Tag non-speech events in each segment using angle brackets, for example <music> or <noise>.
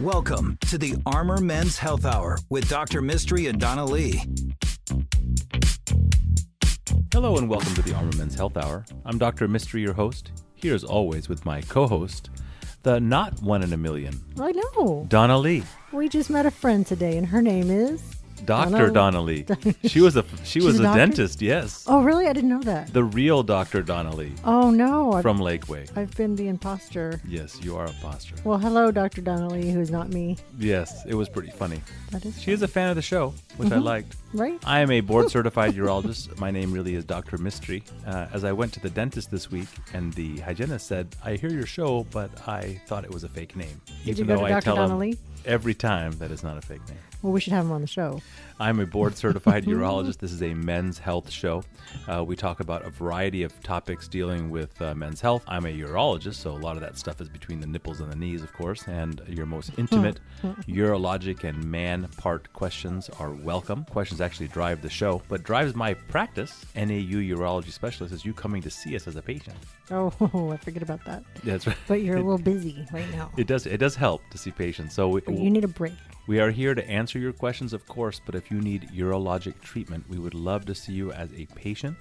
Welcome to the Armor Men's Health Hour with Dr. Mistry and Donna Lee. Hello and welcome to the Armor Men's Health Hour. I'm Dr. Mistry, your host, here as always with my co host, the not one in a million, I know. Donna Lee. We just met a friend today, and her name is. Dr. Donnelly. <laughs> She was a she was a a, dentist, yes. Oh, really? I didn't know that. The real Dr. Donnelly. Oh no, I've, from Lakeway. I've been the imposter. Yes, you are a imposter. Well, hello, Dr. Donnelly, who's not me. Yes, it was pretty funny. That is She is a fan of the show, which I liked. right. I am a <laughs> board certified urologist. My name really is Dr. Mistry. Uh, as I went to the dentist this week, and the hygienist said, I hear your show, but I thought it was a fake name. Did you go to I Dr. tell Donnelly? every time that is not a fake name. Well, we should have him on the show. I'm a board certified <laughs> urologist. This is a men's health show. Uh, we talk about a variety of topics dealing with uh, men's health. I'm a urologist, so a lot of that stuff is between the nipples and the knees, of course. And your most intimate <laughs> urologic and man part questions are welcome. Questions actually drive the show, but drives my practice, NAU urology specialist, is you coming to see us as a patient. Oh, <laughs> I forget about that. That's right. But you're a little busy right now. It does. It does help to see patients. So we, you need a break. We are here to answer your questions, of course, but if you need urologic treatment, we would love to see you as a patient.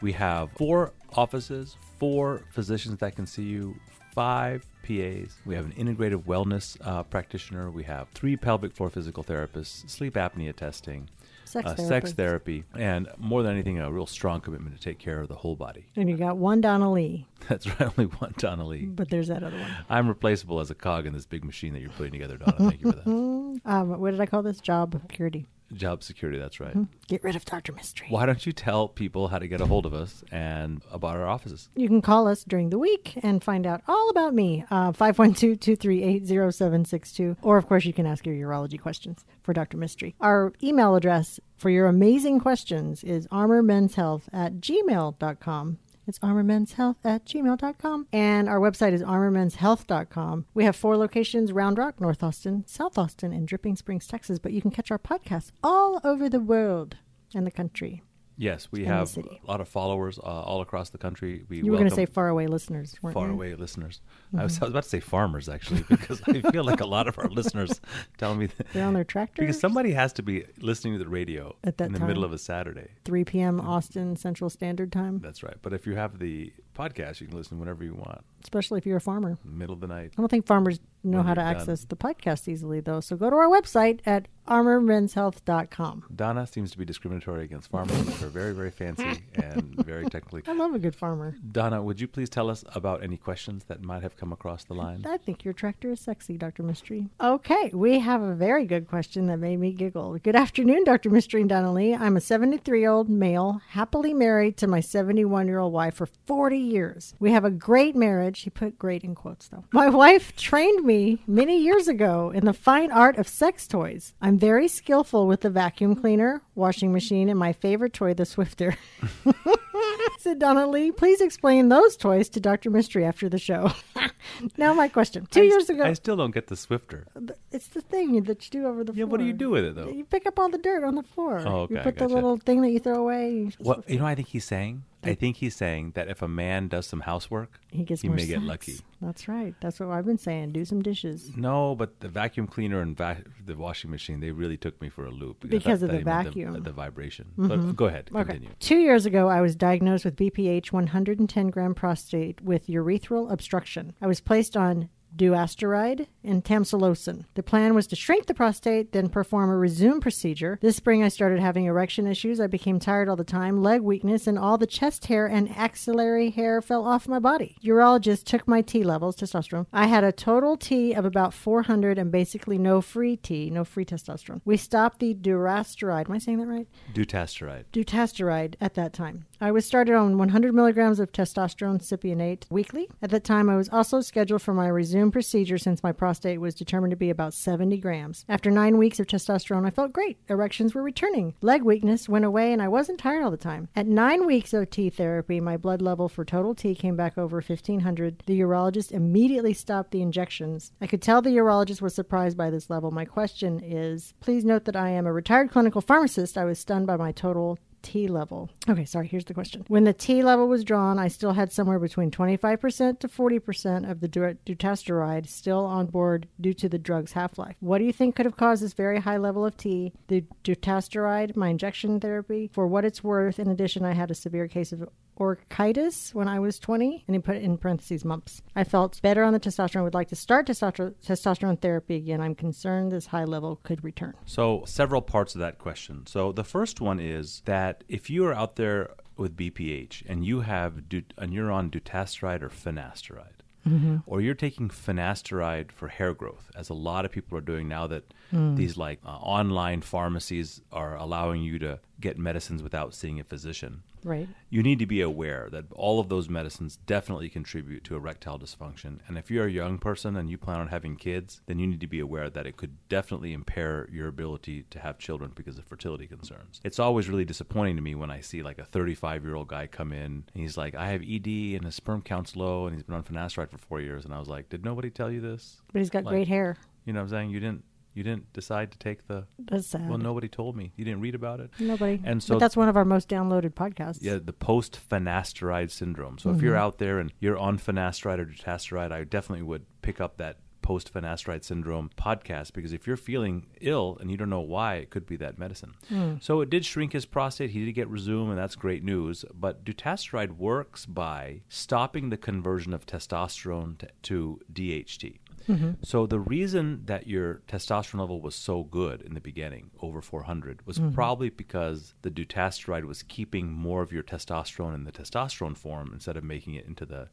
We have four offices, four physicians that can see you, five PAs. We have an integrative wellness uh, practitioner. We have three pelvic floor physical therapists, sleep apnea testing, Sex uh, sex therapy, and more than anything, a real strong commitment to take care of the whole body. And you got one Donnelly, <laughs> That's right, only one Donna Lee. but there's that other one. I'm replaceable as a cog in this big machine that you're putting together, Donna. Thank you for that. <laughs> Um, what did I call this? Job security. Job security, that's right. Get rid of Dr. Mistry. Why don't you tell people how to get a hold of us and about our offices? You can call us during the week and find out all about me. Uh, 512-238-0762. Or, of course, you can ask your urology questions for Dr. Mistry. Our email address for your amazing questions is armormenshealth at gmail.com. It's armormenshealth at gmail.com. And our website is armormenshealth.com. We have four locations Round Rock, North Austin, South Austin, and Dripping Springs, Texas. But you can catch our podcasts all over the world and the country. Yes, we have a lot of followers uh, all across the country. We You were going to say faraway listeners, weren't far you? away listeners. I, was, I was about to say farmers actually because I feel like a lot of our <laughs> listeners tell me that They're on their tractors. because somebody has to be listening to the radio At that in the time. middle of a Saturday. 3 p.m. Austin Central Standard Time, That's right. But if you have the podcast, you can listen whenever you want, especially if you're a farmer. middle of the night. I don't think farmers know When how to done. access the podcast easily, though. So go to our website at armormenshealth.com. Donna seems to be discriminatory against farmers. They're very, very fancy <laughs> and very technically. I love a good farmer. Donna, would you please tell us about any questions that might have come across the line? I think your tractor is sexy, Dr. Mistry. Okay, we have a very good question that made me giggle. Good afternoon, Dr. Mistry and Donnelly. I'm a 73 year old male, happily married to my 71 year old wife for 40 years. We have a great marriage. He put great in quotes, though. My wife trained me many years ago in the fine art of sex toys. I'm very skillful with the vacuum cleaner, washing machine, and my favorite toy, the Swiffer. <laughs> Said Donnelly, please explain those toys to Dr. Mistry after the show. <laughs> now, my question. Two I years st- ago, I still don't get the Swiffer. it's the thing that you do over the Yeah, floor. what do you do with it though? You pick up all the dirt on the floor. Oh, okay, You put the little thing that you throw away. What you know? I think he's saying. I think he's saying that if a man does some housework, He gets he may get lucky. That's right. That's what I've been saying. Do some dishes. No, but the vacuum cleaner and va- the washing machine, they really took me for a loop. Because thought of the that he meant vacuum. Mm-hmm. the, vibration. But go ahead, continue. Two years ago, I was diagnosed with BPH 110 gram prostate with urethral obstruction. I was placed on dutasteride and tamsulosin. The plan was to shrink the prostate, then perform a Rezum procedure. This spring, I started having erection issues. I became tired all the time, leg weakness, and all the chest hair and axillary hair fell off my body. Urologist took my T levels, testosterone. I had a total T of about 400 and basically no free T, no free testosterone. We stopped the durasteride. Am I saying that right? Dutasteride. dutasteride at that time. I was started on 100 milligrams of testosterone cypionate weekly. At that time, I was also scheduled for my Rezum procedure since my prostate was determined to be about 70 grams. After nine weeks of testosterone, I felt great. Erections were returning. Leg weakness went away, and I wasn't tired all the time. At nine weeks of T therapy, my blood level for total T came back over 1500. The urologist immediately stopped the injections. I could tell the urologist was surprised by this level. My question is please note that I am a retired clinical pharmacist. I was stunned by my total T level. Okay, sorry, here's the question. When the T level was drawn, I still had somewhere between 25% to 40% of the dutasteride still on board due to the drug's half life. What do you think could have caused this very high level of T? The dutasteride, my injection therapy. For what it's worth, in addition, I had a severe case of orchitis when I was 20, and he put in parentheses mumps. I felt better on the testosterone, would like to start testosterone, testosterone therapy again. I'm concerned this high level could return. So, several parts of that question. So, the first one is that if you are out there with BPH and you have du- and you're on dutasteride or finasteride, Mm-hmm. or you're taking finasteride for hair growth, as a lot of people are doing now that mm. these like uh, online pharmacies are allowing you to get medicines without seeing a physician. Right. You need to be aware that all of those medicines definitely contribute to erectile dysfunction. And if you're a young person and you plan on having kids, then you need to be aware that it could definitely impair your ability to have children because of fertility concerns. It's always really disappointing to me when I see like a 35 year old guy come in and he's like, I have ED and his sperm count's low and he's been on finasteride for four years. And I was like, did nobody tell you this? But he's got like, great hair. You know what I'm saying? You didn't you didn't decide to take the. That's sad. Well, nobody told me. You didn't read about it. Nobody. And so but that's one of our most downloaded podcasts. Yeah, the post finasteride syndrome. So mm-hmm. if you're out there and you're on finasteride or dutasteride, I definitely would pick up that post finasteride syndrome podcast because if you're feeling ill and you don't know why, it could be that medicine. Mm. So it did shrink his prostate. He did get Rezum, and that's great news. But dutasteride works by stopping the conversion of testosterone to, to DHT. Mm-hmm. So the reason that your testosterone level was so good in the beginning, over 400, was mm-hmm. probably because the dutasteride was keeping more of your testosterone in the testosterone form instead of making it into the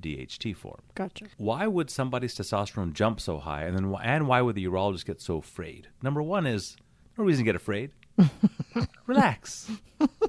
DHT form. Gotcha. Why would somebody's testosterone jump so high, and then and why would the urologist get so afraid? Number one is no reason to get afraid. <laughs> Relax. <laughs>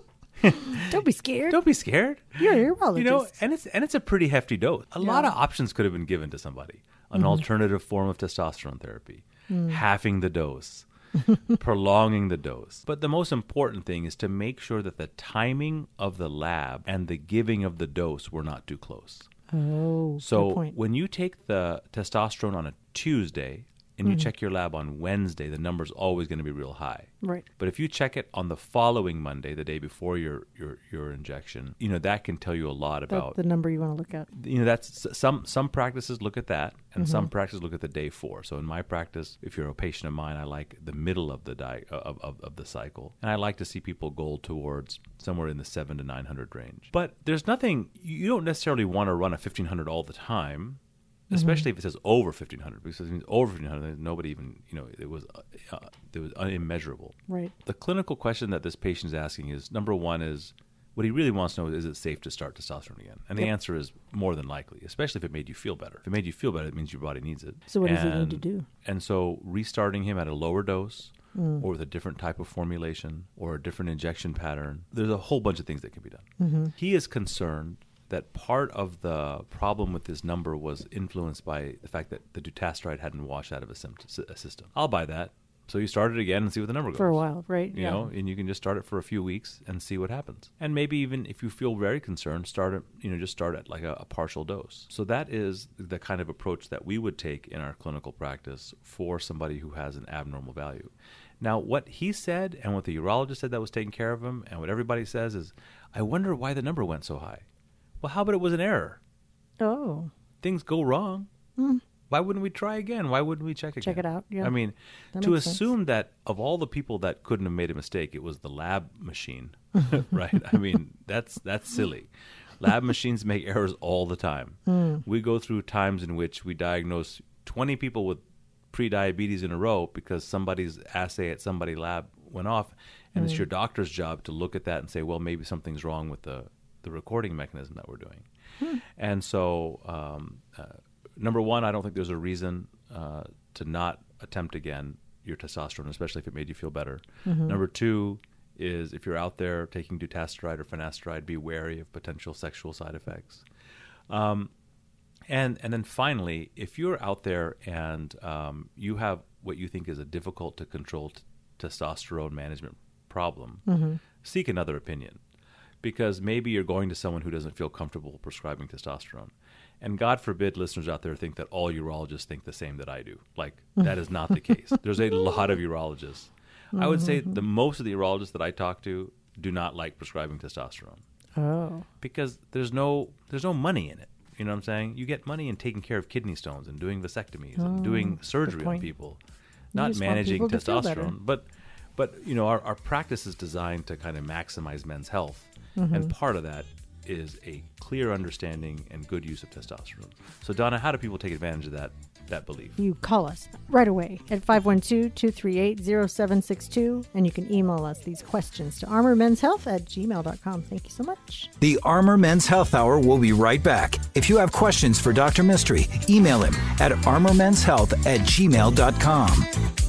<laughs> Don't be scared. Don't be scared. You're a urologist. You know, and it's and it's a pretty hefty dose. A yeah. lot of options could have been given to somebody an mm-hmm. alternative form of testosterone therapy, mm. halving the dose, <laughs> prolonging the dose. But the most important thing is to make sure that the timing of the lab and the giving of the dose were not too close. Oh, so when you take the testosterone on a Tuesday and you mm-hmm. check your lab on Wednesday, the number's always going to be real high. Right. But if you check it on the following Monday, the day before your your, your injection, you know that can tell you a lot about the, the number you want to look at. You know that's some some practices look at that, and mm-hmm. some practices look at the day four. So in my practice, if you're a patient of mine, I like the middle of the di- of, of, of the cycle, and I like to see people go towards somewhere in the seven to nine hundred range. But there's nothing you don't necessarily want to run a fifteen hundred all the time. Especially mm-hmm. if it says over 1500 because it means over 1500 nobody even you know it was uh, uh, it was immeasurable right the clinical question that this patient is asking is number one is what he really wants to know is is it safe to start testosterone again and yep. the answer is more than likely especially if it made you feel better if it made you feel better it means your body needs it so what and, does he need to do and so restarting him at a lower dose Mm. or with a different type of formulation or a different injection pattern. There's a whole bunch of things that can be done. Mm-hmm. He is concerned that part of the problem with this number was influenced by the fact that the dutasteride hadn't washed out of a, system. I'll buy that. So you start it again and see what the number goes. For a while, right? You yeah. know, and you can just start it for a few weeks and see what happens. And maybe even if you feel very concerned, start it, you know, just start at like a, a partial dose. So that is the kind of approach that we would take in our clinical practice for somebody who has an abnormal value. Now, what he said and what the urologist said that was taking care of him and what everybody says is, I wonder why the number went so high. Well, how about it was an error? Oh. Things go wrong. Mm. Why wouldn't we try again? Why wouldn't we check again? Check it out. Yeah. I mean, that to assume sense. that of all the people that couldn't have made a mistake, it was the lab machine, <laughs> right? I mean, that's that's silly. Lab machines make errors all the time. Mm. We go through times in which we diagnose 20 people with pre-diabetes in a row because somebody's assay at somebody lab went off, and mm. it's your doctor's job to look at that and say, well, maybe something's wrong with the the recording mechanism that we're doing. Hmm. And so, um, uh, number one, I don't think there's a reason uh, to not attempt again your testosterone, especially if it made you feel better. Mm-hmm. Number two is if you're out there taking dutasteride or finasteride, be wary of potential sexual side effects. Um, and and then finally, if you're out there and um, you have what you think is a difficult to control t- testosterone management problem, mm-hmm. seek another opinion because maybe you're going to someone who doesn't feel comfortable prescribing testosterone. And God forbid listeners out there think that all urologists think the same that I do. Like, that is not the <laughs> case. There's a lot of urologists. I would say the mm-hmm. most of the urologists that I talk to do not like prescribing testosterone Oh. because there's no there's no money in it. You know what I'm saying? You get money in taking care of kidney stones and doing vasectomies and doing oh, surgery on people, not managing people to feel better. testosterone. But but you know our, our practice is designed to kind of maximize men's health, Mm-hmm. and part of that is a clear understanding and good use of testosterone. So Donna, how do people take advantage of that that belief? You call us right away at 512-238-0762 and you can email us these questions to armormenshealth at gmail.com. Thank you so much. The Armor Men's Health Hour will be right back. If you have questions for Dr. Mistry, email him at armormenshealth at gmail.com.